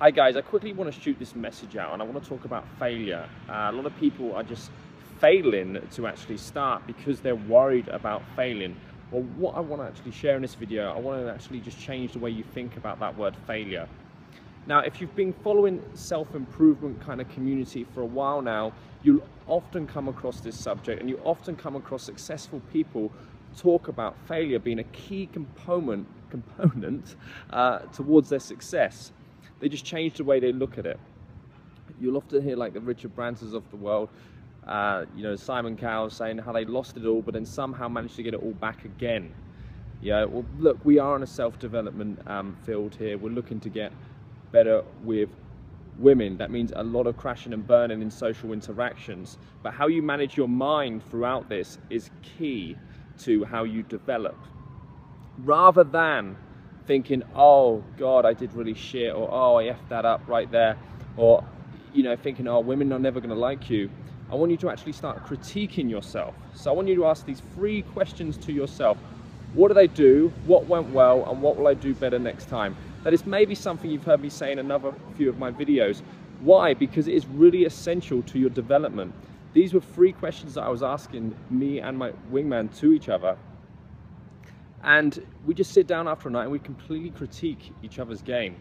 Hi guys, I quickly want to shoot this message out and I want to talk about failure. Uh, a lot of people are just failing to actually start because they're worried about failing. Well, what I want to actually share in this video, I want to actually just change the way you think about that word failure. Now, if you've been following self-improvement kind of community for a while now, you'll often come across this subject and you often come across successful people talk about failure being a key component component uh, towards their success. They just change the way they look at it. You'll often hear like the Richard Bransons of the world, uh, you know, Simon Cowell saying how they lost it all, but then somehow managed to get it all back again. Yeah, well, look, we are in a self-development um, field here. We're looking to get better with women. That means a lot of crashing and burning in social interactions. But how you manage your mind throughout this is key to how you develop. Rather than thinking, oh God, I did really shit, or oh, I effed that up right there, or you know, thinking, oh, women are never gonna like you. I want you to actually start critiquing yourself. So I want you to ask these three questions to yourself. What did I do? What went well? And what will I do better next time? That is maybe something you've heard me say in another few of my videos. Why? Because it is really essential to your development. These were three questions that I was asking me and my wingman to each other. And we just sit down after a night and we completely critique each other's game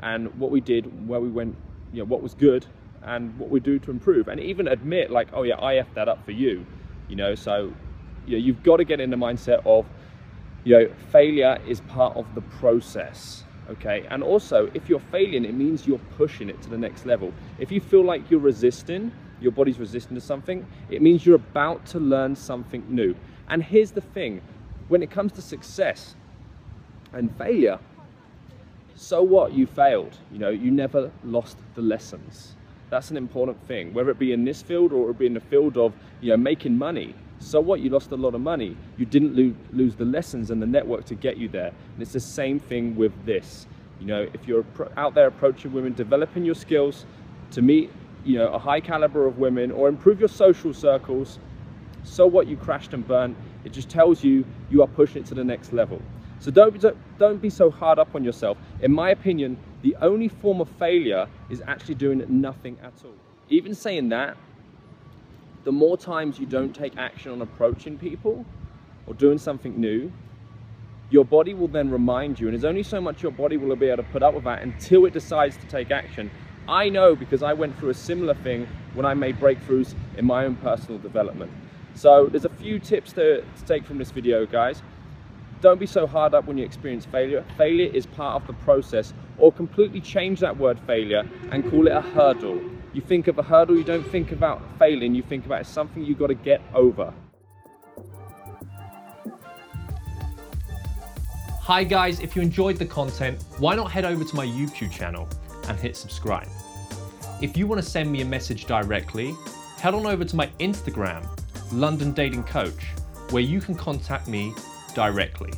and what we did, where we went, you know, what was good and what we do to improve. And even admit like, oh yeah, I effed that up for you. You know, so you know, you've got to get in the mindset of, you know, failure is part of the process okay and also if you're failing it means you're pushing it to the next level if you feel like you're resisting your body's resisting to something, it means you're about to learn something new. And here's the thing, when it comes to success and failure, so what, you failed. You know, you never lost the lessons. That's an important thing, whether it be in this field or it be in the field of, you know, making money. So what, you lost a lot of money. You didn't lo lose the lessons and the network to get you there. And it's the same thing with this. You know, if you're out there approaching women, developing your skills to meet you know, a high caliber of women or improve your social circles, so what you crashed and burned, it just tells you you are pushing it to the next level. So don't, don't be so hard up on yourself. In my opinion, the only form of failure is actually doing nothing at all. Even saying that, the more times you don't take action on approaching people or doing something new, your body will then remind you, and there's only so much your body will be able to put up with that until it decides to take action. I know because I went through a similar thing when I made breakthroughs in my own personal development. So there's a few tips to, to take from this video, guys. Don't be so hard up when you experience failure. Failure is part of the process or completely change that word failure and call it a hurdle. You think of a hurdle, you don't think about failing, you think about something you've got to get over. Hi guys, if you enjoyed the content, why not head over to my YouTube channel and hit subscribe. If you want to send me a message directly, head on over to my Instagram, London Dating Coach, where you can contact me directly.